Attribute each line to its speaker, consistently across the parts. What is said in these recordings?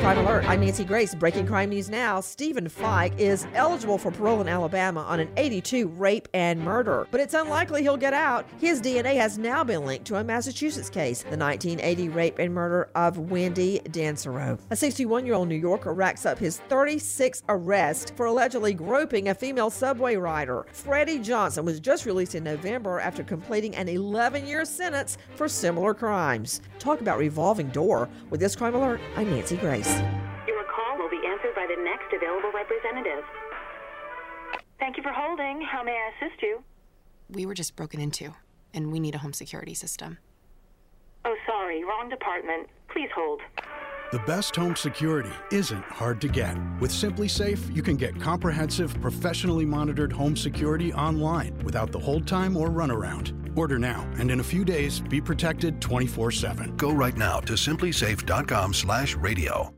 Speaker 1: Crime Alert. I'm Nancy Grace. Breaking crime news now. Stephen Fike is eligible for parole in Alabama on an 82 rape and murder, but it's unlikely he'll get out. His DNA has now been linked to a Massachusetts case, the 1980 rape and murder of Wendy Dansereau. A 61 year old New Yorker racks up his 36th arrest for allegedly groping a female subway rider. Freddie Johnson was just released in November after completing an 11 year sentence for similar crimes. Talk about revolving door. With this Crime Alert, I'm Nancy Grace.
Speaker 2: Next available representative. Thank you for holding. How may I assist you?
Speaker 3: We were just broken into, and we need a home security system.
Speaker 2: Oh, sorry, wrong department. Please hold.
Speaker 4: The best home security isn't hard to get. With SimpliSafe, you can get comprehensive, professionally monitored home security online without the hold time or runaround. Order now, and in a few days, be protected 24-7.
Speaker 5: Go right now to simplisafe.com slash radio.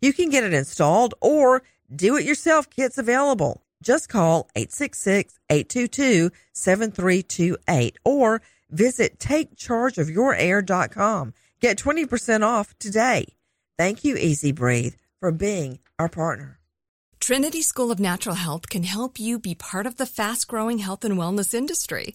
Speaker 1: You can get it installed or do it yourself kits available. Just call 866-822-7328 or visit takechargeofyourair.com. Get 20% off today. Thank you, EZ Breathe, for being our partner.
Speaker 6: Trinity School of Natural Health can help you be part of the fast growing health and wellness industry.